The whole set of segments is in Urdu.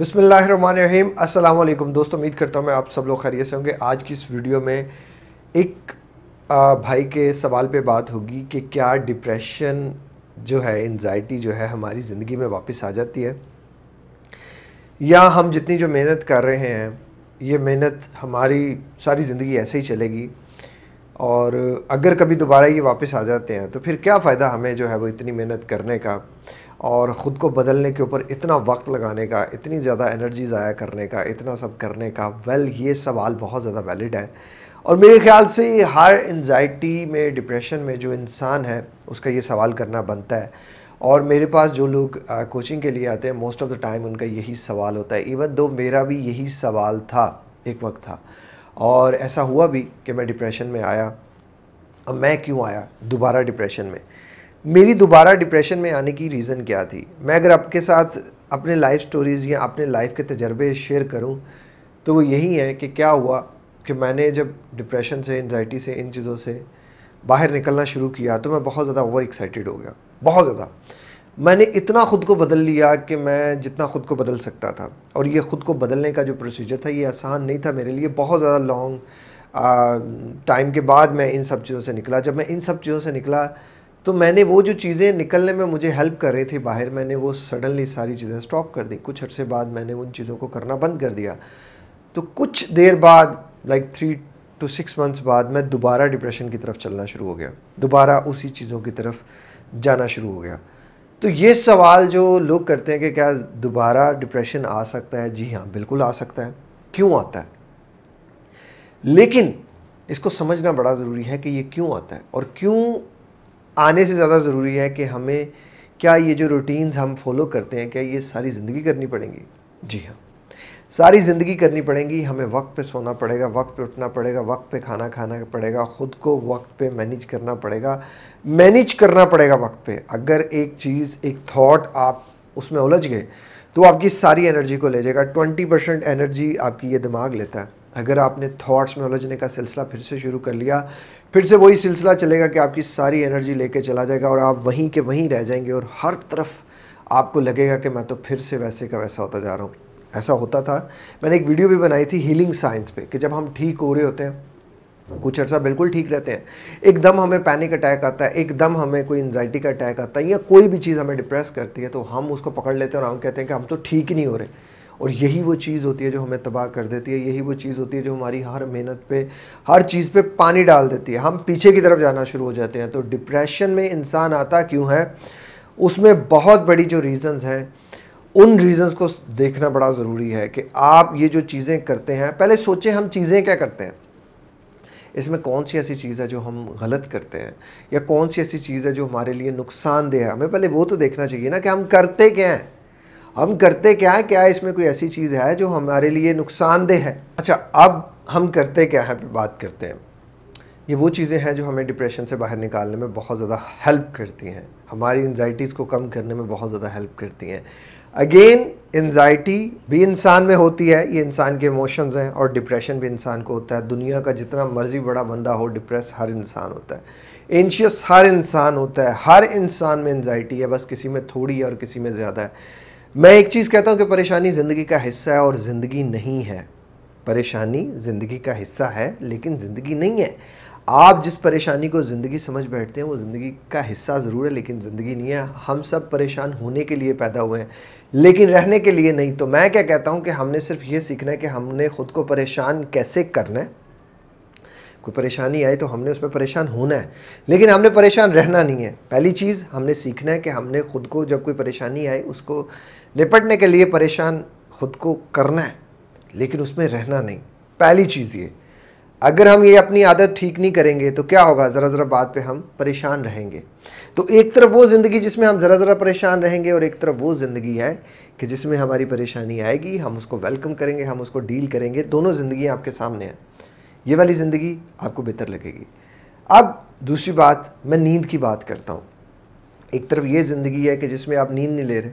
بسم اللہ الرحمن الرحیم۔ السلام علیکم۔ دوستو امید کرتا ہوں میں آپ سب لوگ خیریت سے ہوں گے۔ آج کی اس ویڈیو میں ایک بھائی کے سوال پہ بات ہوگی کہ کیا ڈپریشن جو ہے انزائٹی جو ہے، ہماری زندگی میں واپس آ جاتی ہے؟ یا ہم جتنی جو محنت کر رہے ہیں، یہ محنت ہماری ساری زندگی ایسے ہی چلے گی۔ اور اگر کبھی دوبارہ یہ واپس آ جاتے ہیں، تو پھر کیا فائدہ ہمیں جو ہے وہ اتنی محنت کرنے کا؟ اور خود کو بدلنے کے اوپر اتنا وقت لگانے کا، اتنی زیادہ انرجی ضائع کرنے کا، اتنا سب کرنے کا ویل یہ سوال بہت زیادہ ویلڈ ہے۔ اور میرے خیال سے ہر انزائٹی میں ڈپریشن میں جو انسان ہے، اس کا یہ سوال کرنا بنتا ہے۔ اور میرے پاس جو لوگ کوچنگ کے لیے آتے ہیں موسٹ آف دا ٹائم ان کا یہی سوال ہوتا ہے۔ ایون دو میرا بھی یہی سوال تھا، ایک وقت تھا۔ اور ایسا ہوا بھی کہ میں ڈپریشن میں آیا۔ اب میں کیوں آیا؟ دوبارہ ڈپریشن میں۔ میری دوبارہ ڈپریشن میں آنے کی ریزن کیا تھی؟ میں اگر آپ کے ساتھ اپنے لائف سٹوریز یا اپنے لائف کے تجربے شیئر کروں، تو وہ یہی ہے کہ کیا ہوا کہ میں نے جب ڈپریشن سے انزائٹی سے، ان چیزوں سے باہر نکلنا شروع کیا تو میں بہت زیادہ اوور ایکسائٹیڈ ہو گیا۔ بہت زیادہ۔ میں نے اتنا خود کو بدل لیا کہ میں جتنا خود کو بدل سکتا تھا۔ اور یہ خود کو بدلنے کا جو پروسیجر تھا، یہ آسان نہیں تھا میرے لیے۔ بہت زیادہ لانگ ٹائم کے بعد میں ان سب چیزوں سے نکلا۔ جب میں ان سب چیزوں سے نکلا تو میں نے وہ جو چیزیں نکلنے میں مجھے ہیلپ کر رہی تھی باہر، میں نے وہ سڈنلی ساری چیزیں سٹاپ کر دی کچھ عرصے بعد میں نے ان چیزوں کو کرنا بند کر دیا۔ تو کچھ دیر بعد like three to six months بعد، میں دوبارہ ڈپریشن کی طرف چلنا شروع ہو گیا۔ دوبارہ اسی چیزوں کی طرف جانا شروع ہو گیا۔ تو یہ سوال جو لوگ کرتے ہیں کہ کیا دوبارہ ڈپریشن آ سکتا ہے؟ جی ہاں بالکل آ سکتا ہے۔ کیوں آتا ہے؟ لیکن اس کو سمجھنا بڑا ضروری ہے کہ یہ کیوں آتا ہے اور کیوں آنے سے زیادہ ضروری ہے کہ ہمیں کیا یہ جو روٹینز ہم فالو کرتے ہیں، کیا یہ ساری زندگی کرنی پڑیں گی؟ جی ہاں۔ ساری زندگی کرنی پڑیں گی، ہمیں وقت پہ سونا پڑے گا، وقت پہ اٹھنا پڑے گا، وقت پہ کھانا کھانا پڑے گا، خود کو وقت پہ مینیج کرنا پڑے گا۔ مینیج کرنا پڑے گا وقت پہ۔ اگر ایک چیز، ایک تھاٹ آپ اس میں الجھ گئے، تو آپ کی ساری انرجی کو لے جائے گا۔ ٹونٹی پرسینٹ انرجی آپ کی یہ دماغ لیتا ہے۔ اگر آپ نے تھاٹس میں الجھنے کا سلسلہ پھر سے شروع کر لیا پھر سے وہی سلسلہ چلے گا کہ آپ کی ساری انرجی لے کے چلا جائے گا اور آپ وہیں کے وہیں رہ جائیں گے اور ہر طرف آپ کو لگے گا کہ میں تو پھر سے ویسے کا ویسا ہوتا جا رہا ہوں۔ ایسا ہوتا تھا۔ میں نے ایک ویڈیو بھی بنائی تھی ہیلنگ سائنس پہ کہ جب ہم ٹھیک ہو رہے ہوتے ہیں، کچھ عرصہ بالکل ٹھیک رہتے ہیں، ایک دم ہمیں پینک اٹیک آتا ہے، ایک دم ہمیں کوئی انزائٹی کا اٹیک آتا ہے یا کوئی بھی چیز ہمیں ڈپریس کرتی ہے تو ہم اس کو پکڑ لیتے ہیں اور ہم کہتے ہیں کہ ہم تو ٹھیک ہی نہیں ہو رہے۔ اور یہی وہ چیز ہوتی ہے جو ہمیں تباہ کر دیتی ہے، یہی وہ چیز ہوتی ہے جو ہماری ہر محنت پہ، ہر چیز پہ پانی ڈال دیتی ہے۔ ہم پیچھے کی طرف جانا شروع ہو جاتے ہیں۔ تو ڈپریشن میں انسان آتا کیوں ہے؟ اس میں بہت بڑی جو ریزنز ہیں، ان ریزنز کو دیکھنا بڑا ضروری ہے کہ آپ یہ جو چیزیں کرتے ہیں، پہلے سوچیں ہم چیزیں کیا کرتے ہیں۔ اس میں کون سی ایسی چیز ہے جو ہم غلط کرتے ہیں؟ یا کون سی ایسی چیز ہے جو ہمارے لیے نقصان دہ ہے؟ ہمیں پہلے وہ تو دیکھنا چاہیے نا کہ ہم کرتے کیا ہیں۔ ہم کرتے کیا ہیں؟ کیا اس میں کوئی ایسی چیز ہے جو ہمارے لیے نقصان دہ ہے؟ اچھا اب ہم کرتے کیا ہیں؟ بات کرتے ہیں۔ یہ وہ چیزیں ہیں جو ہمیں ڈپریشن سے باہر نکالنے میں بہت زیادہ ہیلپ کرتی ہیں۔ ہماری انزائٹیز کو کم کرنے میں بہت زیادہ ہیلپ کرتی ہیں۔ اگین انزائٹی بھی انسان میں ہوتی ہے۔ یہ انسان کے ایموشنز ہیں اور ڈپریشن بھی انسان کو ہوتا ہے۔ دنیا کا جتنا مرضی بڑا بندہ ہو ڈپریس ہر انسان ہوتا ہے۔ انشیس ہر انسان ہوتا ہے۔ ہر انسان میں انزائٹی ہے۔ بس کسی میں تھوڑی ہے اور کسی میں زیادہ ہے۔ میں ایک چیز کہتا ہوں کہ پریشانی زندگی کا حصہ ہے اور زندگی نہیں ہے۔ پریشانی زندگی کا حصہ ہے، لیکن زندگی نہیں ہے۔ آپ جس پریشانی کو زندگی سمجھ بیٹھتے ہیں، وہ زندگی کا حصہ ضرور ہے، لیکن زندگی نہیں ہے۔ ہم سب پریشان ہونے کے لیے پیدا ہوئے ہیں، لیکن رہنے کے لیے نہیں۔ تو میں کیا کہتا ہوں کہ ہم نے صرف یہ سیکھنا ہے کہ ہم نے خود کو پریشان کیسے کرنا ہے۔ کوئی پریشانی آئے تو ہم نے اس میں پریشان ہونا ہے، لیکن ہم نے پریشان رہنا نہیں ہے۔ پہلی چیز ہم نے سیکھنا ہے کہ ہم نے خود کو جب کوئی پریشانی آئے اس کو نپٹنے کے لیے پریشان خود کو کرنا ہے، لیکن اس میں رہنا نہیں۔ پہلی چیز یہ، اگر ہم یہ اپنی عادت ٹھیک نہیں کریں گے تو کیا ہوگا؟ ذرا ذرا بات پہ ہم پریشان رہیں گے۔ تو ایک طرف وہ زندگی جس میں ہم ذرا ذرا پریشان رہیں گے، اور ایک طرف وہ زندگی ہے کہ جس میں ہماری پریشانی آئے گی، ہم اس کو ویلکم کریں گے، ہم اس کو ڈیل کریں گے۔ دونوں زندگیاں آپ کے سامنے ہیں۔ یہ والی زندگی آپ کو بہتر لگے گی۔ اب دوسری بات، میں نیند کی بات کرتا ہوں۔ ایک طرف یہ زندگی ہے کہ جس میں آپ نیند نہیں لے رہے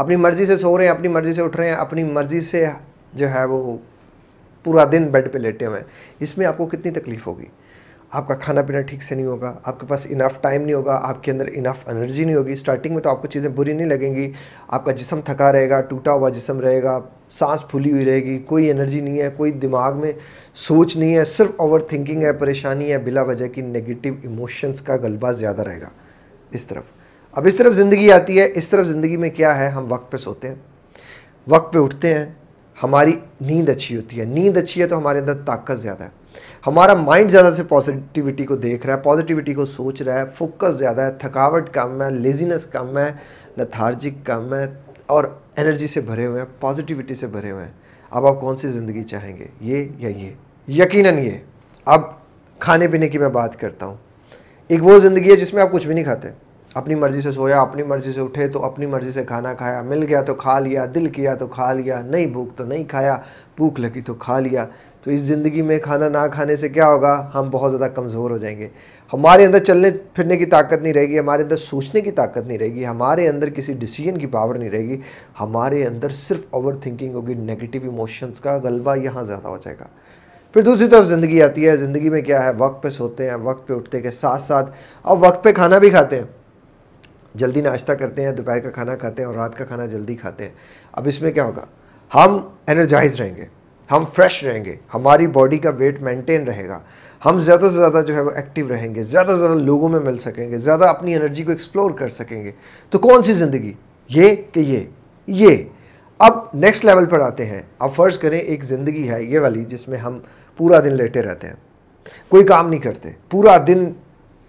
اپنی مرضی سے سو رہے ہیں، اپنی مرضی سے اٹھ رہے ہیں، اپنی مرضی سے جو ہے وہ پورا دن بیڈ پہ لیٹے ہوئے ہیں۔ اس میں آپ کو کتنی تکلیف ہوگی؟ آپ کا کھانا پینا ٹھیک سے نہیں ہوگا، آپ کے پاس انف ٹائم نہیں ہوگا، آپ کے اندر انف انرجی نہیں ہوگی۔ اسٹارٹنگ میں تو آپ کو چیزیں بری نہیں لگیں گی، آپ کا جسم تھکا رہے گا، ٹوٹا ہوا جسم رہے گا، سانس پھولی ہوئی رہے گی، کوئی انرجی نہیں ہے، کوئی دماغ میں سوچ نہیں ہے، صرف اوور تھنکنگ ہے، پریشانی ہے، بلا وجہ کی نگیٹو ایموشنز کا غلبہ زیادہ رہے گا۔ اس طرف۔ اب اس طرف زندگی آتی ہے، اس طرف زندگی میں کیا ہے؟ ہم وقت پہ سوتے ہیں۔ وقت پہ اٹھتے ہیں، ہماری نیند اچھی ہوتی ہے۔ نیند اچھی ہے تو ہمارے اندر طاقت زیادہ ہے۔ ہمارا مائنڈ زیادہ سے پازیٹیوٹی کو دیکھ رہا ہے پازیٹیوٹی کو سوچ رہا ہے فوکس زیادہ ہے، تھکاوٹ کم ہے لیزینس کم ہے لتھارجک کم ہے اور انرجی سے بھرے ہوئے ہیں پازیٹیوٹی سے بھرے ہوئے ہیں۔ اب آپ کون سی زندگی چاہیں گے؟ یہ یا یہ؟ یقیناً یہ۔ اب کھانے پینے کی میں بات کرتا ہوں۔ ایک وہ زندگی ہے جس میں آپ کچھ بھی نہیں کھاتے۔ اپنی مرضی سے سویا، اپنی مرضی سے اٹھے تو اپنی مرضی سے کھانا کھایا۔ مل گیا تو کھا لیا، دل کیا تو کھا لیا، نہیں بھوک تو نہیں کھایا، بھوک لگی تو کھا لیا۔ تو اس زندگی میں کھانا نہ کھانے سے کیا ہوگا؟ ہم بہت زیادہ کمزور ہو جائیں گے۔ ہمارے اندر چلنے پھرنے کی طاقت نہیں رہے گی، ہمارے اندر سوچنے کی طاقت نہیں رہے گی، ہمارے اندر کسی ڈیسیجن کی پاور نہیں رہے گی۔ ہمارے اندر صرف اوور تھنکنگ ہوگی نگیٹو ایموشنز کا غلبہ یہاں زیادہ ہو جائے گا۔ پھر دوسری طرف زندگی آتی ہے، زندگی میں کیا ہے؟ وقت پہ سوتے ہیں، وقت پہ اٹھتے کے ساتھ ساتھ۔ اور وقت پہ کھانا بھی کھاتے ہیں۔ جلدی ناشتہ کرتے ہیں، دوپہر کا کھانا کھاتے ہیں اور رات کا کھانا جلدی کھاتے ہیں۔ اب اس میں کیا ہوگا؟ ہم انرجائز رہیں گے، ہم فریش رہیں گے، ہماری باڈی کا ویٹ مینٹین رہے گا۔ ہم زیادہ سے زیادہ جو ہے وہ ایکٹیو رہیں گے، زیادہ سے زیادہ لوگوں میں مل سکیں گے، زیادہ اپنی انرجی کو ایکسپلور کر سکیں گے۔ تو کون سی زندگی؟ یہ کہ یہ یہ۔ اب نیکسٹ لیول پر آتے ہیں۔ اب فرض کریں ایک زندگی ہے یہ والی جس میں ہم پورا دن لیٹے رہتے ہیں۔ کوئی کام نہیں کرتے، پورا دن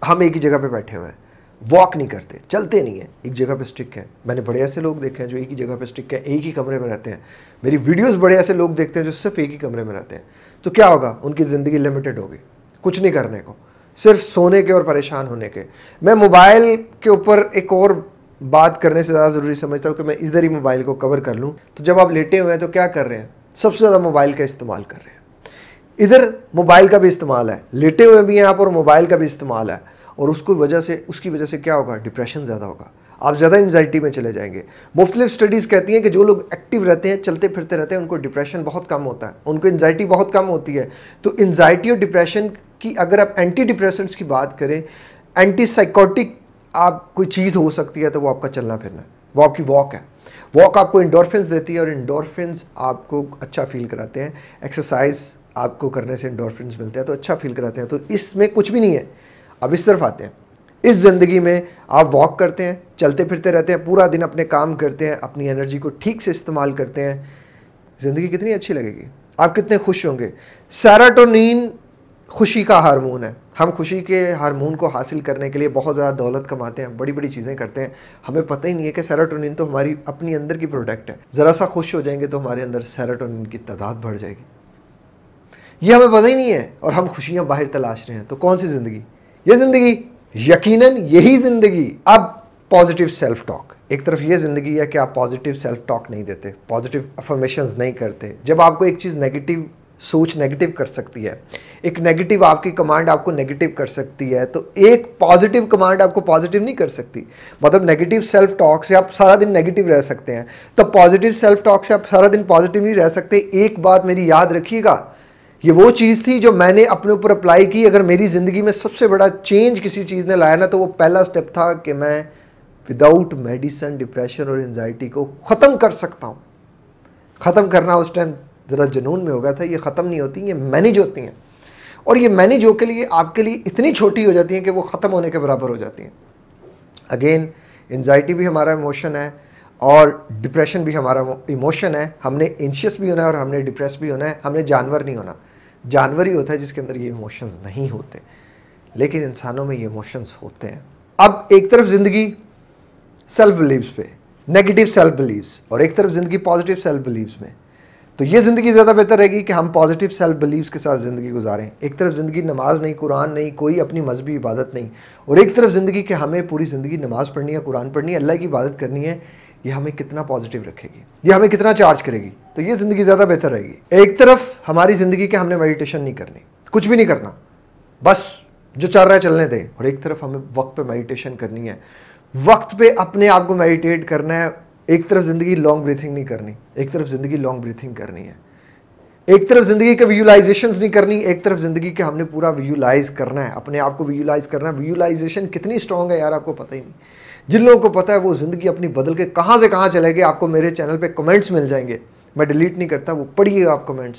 ہم ایک ہی جگہ پہ بیٹھے ہوئے ہیں۔ واک نہیں کرتے، چلتے نہیں ہیں۔ ایک جگہ پہ سٹک ہیں۔ میں نے بڑے ایسے لوگ دیکھے ہیں جو ایک ہی جگہ پہ سٹک ہیں، ایک ہی کمرے میں رہتے ہیں۔ میری ویڈیوز بڑے ایسے لوگ دیکھتے ہیں جو صرف ایک ہی کمرے میں رہتے ہیں۔ تو کیا ہوگا؟ ان کی زندگی لمیٹڈ ہوگی۔ کچھ نہیں کرنے کو۔ صرف سونے کے اور پریشان ہونے کے۔ میں موبائل کے اوپر ایک اور بات کرنے سے زیادہ ضروری سمجھتا ہوں کہ میں ادھر ہی موبائل کو کور کر لوں۔ تو جب آپ لیٹے ہوئے ہیں تو کیا کر رہے ہیں؟ سب سے زیادہ موبائل کا استعمال کر رہے ہیں۔ ادھر موبائل کا بھی استعمال ہے۔ لیٹے ہوئے بھی ہیں آپ اور موبائل کا بھی استعمال ہے۔ اور اس کو وجہ سے اس کی وجہ سے کیا ہوگا؟ ڈپریشن زیادہ ہوگا۔ آپ زیادہ انزائٹی میں چلے جائیں گے۔ مختلف سٹڈیز کہتی ہیں کہ جو لوگ ایکٹیو رہتے ہیں، چلتے پھرتے رہتے ہیں، ان کو ڈپریشن بہت کم ہوتا ہے۔ ان کو انزائٹی بہت کم ہوتی ہے۔ تو انزائٹی اور ڈپریشن کی اگر آپ اینٹی ڈپریشنس کی بات کریں اینٹی سائیکوٹک آپ کوئی چیز ہو سکتی ہے تو وہ آپ کا چلنا پھرنا ہے۔ وہ آپ کی واک ہے۔ واک آپ کو انڈورفنس دیتی ہے اور انڈورفنس آپ کو اچھا فیل کراتے ہیں۔ ایکسرسائز آپ کو کرنے سے انڈورفنس ملتے ہیں تو اچھا فیل کراتے ہیں۔ تو اس میں کچھ بھی نہیں ہے۔ اب اس طرف آتے ہیں۔ اس زندگی میں آپ واک کرتے ہیں، چلتے پھرتے رہتے ہیں، پورا دن اپنے کام کرتے ہیں، اپنی انرجی کو ٹھیک سے استعمال کرتے ہیں۔ زندگی کتنی اچھی لگے گی؟ آپ کتنے خوش ہوں گے۔ سیراٹونین خوشی کا ہارمون ہے۔ ہم خوشی کے ہارمون کو حاصل کرنے کے لیے بہت زیادہ دولت کماتے ہیں، بڑی بڑی چیزیں کرتے ہیں۔ ہمیں پتہ ہی نہیں ہے کہ سیراٹونین تو ہماری اپنی اندر کی پروڈکٹ ہے۔ ذرا سا خوش ہو جائیں گے تو ہمارے اندر سیراٹونین کی تعداد بڑھ جائے گی۔ یہ ہمیں پتہ ہی نہیں ہے اور ہم خوشیاں باہر تلاش رہے ہیں۔ تو کون سی زندگی؟ یہ زندگی یقیناً یہی زندگی، اب پازیٹیو سیلف ٹاک ایک طرف یہ زندگی ہے کہ آپ پازیٹیو سیلف ٹاک نہیں دیتے پازیٹیو افرمیشنز نہیں کرتے۔ جب آپ کو ایک چیز نیگیٹیو سوچ نیگیٹو کر سکتی ہے، ایک نیگیٹو آپ کی کمانڈ آپ کو نیگیٹو کر سکتی ہے، تو ایک پازیٹیو کمانڈ آپ کو پازیٹیو نہیں کر سکتی۔ مطلب نیگیٹو سیلف ٹاک سے آپ سارا دن نیگیٹو رہ سکتے ہیں۔ تو پازیٹیو سیلف ٹاک سے آپ سارا دن پازیٹیو نہیں رہ سکتے۔ ایک بات میری یاد رکھیے گا یہ وہ چیز تھی جو میں نے اپنے اوپر اپلائی کی۔ اگر میری زندگی میں سب سے بڑا چینج کسی چیز نے لایا نا، تو وہ پہلا سٹیپ تھا کہ میں وداؤٹ میڈیسن ڈپریشن اور انزائٹی کو ختم کر سکتا ہوں۔ ختم کرنا اس ٹائم ذرا جنون میں ہو گیا تھا، یہ ختم نہیں ہوتی، یہ مینیج ہوتی ہیں۔ اور یہ مینیج ہو کے لیے، آپ کے لیے اتنی چھوٹی ہو جاتی ہیں کہ وہ ختم ہونے کے برابر ہو جاتی ہیں۔ اگین انزائٹی بھی ہمارا ایموشن ہے اور ڈپریشن بھی ہمارا ایموشن ہے۔ ہم نے انشیس بھی ہونا ہے اور ہم نے ڈپریس بھی ہونا ہے۔ ہم نے جانور نہیں ہونا۔ جانور ہی ہوتا ہے جس کے اندر یہ ایموشنز نہیں ہوتے، لیکن انسانوں میں یہ ایموشنز ہوتے ہیں۔ اب ایک طرف زندگی سیلف بلیوز پہ نیگیٹو سیلف بلیوز اور ایک طرف زندگی پازیٹیو سیلف بلیوز میں۔ تو یہ زندگی زیادہ بہتر رہے گی کہ ہم پازیٹیو سیلف بلیوز کے ساتھ زندگی گزاریں۔ ایک طرف زندگی نماز نہیں، قرآن نہیں، کوئی اپنی مذہبی عبادت نہیں۔ اور ایک طرف زندگی کہ ہمیں پوری زندگی نماز پڑھنی ہے، قرآن پڑھنی ہے، اللہ کی عبادت کرنی ہے۔ یہ ہمیں کتنا پازیٹیو رکھے گی، یہ ہمیں کتنا چارج کرے گی، تو یہ زندگی زیادہ بہتر رہے گی۔ ایک طرف ہماری زندگی کے ہم نے میڈیٹیشن نہیں کرنی، کچھ بھی نہیں کرنا، بس جو چل رہا ہے چلنے دیں۔ اور ایک طرف ہمیں وقت پہ میڈیٹیشن کرنی ہے، وقت پہ اپنے آپ کو میڈیٹیٹ کرنا ہے۔ ایک طرف زندگی لانگ بریتھنگ نہیں کرنی، ایک طرف زندگی لانگ بریتھنگ کرنی ہے۔ ایک طرف زندگی کے ویولائزیشنز نہیں کرنی، ایک طرف زندگی کے ہم نے پورا ویولائز کرنا ہے، اپنے آپ کو ویولائز کرنا ہے۔ ویولائزیشن کتنی اسٹرانگ ہے یار، آپ کو پتہ ہی نہیں۔ جن لوگوں کو پتہ ہے وہ زندگی اپنی بدل کے کہاں سے کہاں چلے گئے، آپ کو میرے چینل پہ کمنٹس مل جائیں گے۔ میں ڈیلیٹ نہیں کرتا، وہ پڑھیے آپ کمنٹس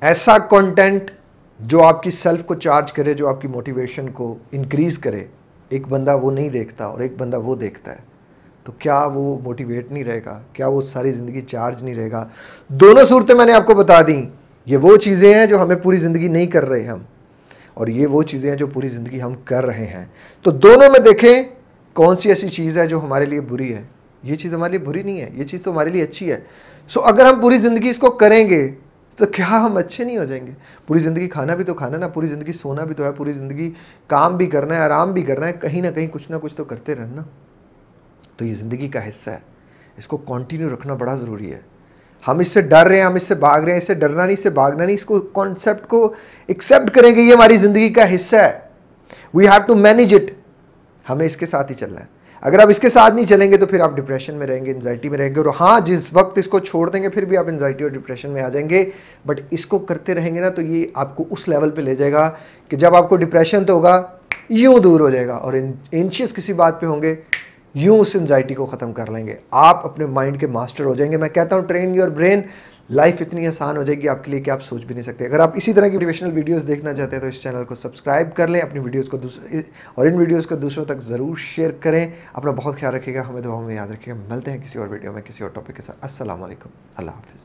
ایسا کانٹینٹ جو آپ کی سیلف کو چارج کرے، جو آپ کی موٹیویشن کو انکریز کرے، ایک بندہ وہ نہیں دیکھتا اور ایک بندہ وہ دیکھتا ہے۔ تو کیا وہ موٹیویٹ نہیں رہے گا؟ کیا وہ ساری زندگی چارج نہیں رہے گا؟ دونوں صورتیں میں نے آپ کو بتا دیں۔ یہ وہ چیزیں ہیں جو ہمیں پوری زندگی نہیں کر رہے ہم۔ اور یہ وہ چیزیں ہیں جو پوری زندگی ہم کر رہے ہیں۔ تو دونوں میں دیکھیں کون سی ایسی چیز ہے جو ہمارے لیے بری ہے۔ یہ چیز ہمارے لیے بری نہیں ہے، یہ چیز تو ہمارے لیے اچھی ہے۔ سو اگر ہم پوری زندگی اس کو کریں گے تو کیا ہم اچھے نہیں ہو جائیں گے؟ پوری زندگی کھانا بھی تو کھانا نا، پوری زندگی سونا بھی تو ہے، پوری زندگی کام بھی کرنا ہے، آرام بھی کرنا ہے، کہیں نہ کہیں کچھ نہ کچھ تو کرتے رہنا۔ تو یہ زندگی کا حصہ ہے۔ اس کو کنٹینیو رکھنا بڑا ضروری ہے۔ ہم اس سے ڈر رہے ہیں، ہم اس سے بھاگ رہے ہیں، اس سے ڈرنا نہیں، اس سے بھاگنا نہیں، اس کو کانسیپٹ کو ایکسیپٹ کریں گے یہ ہماری زندگی کا حصہ ہے۔ We have to manage it ہمیں اس کے ساتھ ہی چلنا ہے۔ اگر آپ اس کے ساتھ نہیں چلیں گے تو پھر آپ ڈپریشن میں رہیں گے انزائٹی میں رہیں گے۔ اور ہاں جس وقت اس کو چھوڑ دیں گے، پھر بھی آپ انزائٹی اور ڈپریشن میں آ جائیں گے۔ بٹ اس کو کرتے رہیں گے نا تو یہ آپ کو اس لیول پہ لے جائے گا کہ جب آپ کو ڈپریشن تو ہوگا، یوں دور ہو جائے گا۔ اور انشیس کسی بات پہ ہوں گے یوں اس انزائٹی کو ختم کر لیں گے۔ آپ اپنے مائنڈ کے ماسٹر ہو جائیں گے۔ میں کہتا ہوں ٹرین یور برین لائف اتنی آسان ہو جائے گی آپ کے لیے کہ آپ سوچ بھی نہیں سکتے۔ اگر آپ اسی طرح کی موٹیویشنل ویڈیوز دیکھنا چاہتے ہیں تو اس چینل کو سبسکرائب کر لیں۔ اپنی ویڈیوز کو اور ان ویڈیوز کو دوسروں تک ضرور شیئر کریں۔ اپنا بہت خیال رکھے گا، ہمیں دعاؤں میں یاد رکھے گا۔ ملتے ہیں کسی اور ویڈیو میں، کسی اور ٹاپک کے ساتھ۔ السلام علیکم۔ اللہ حافظ۔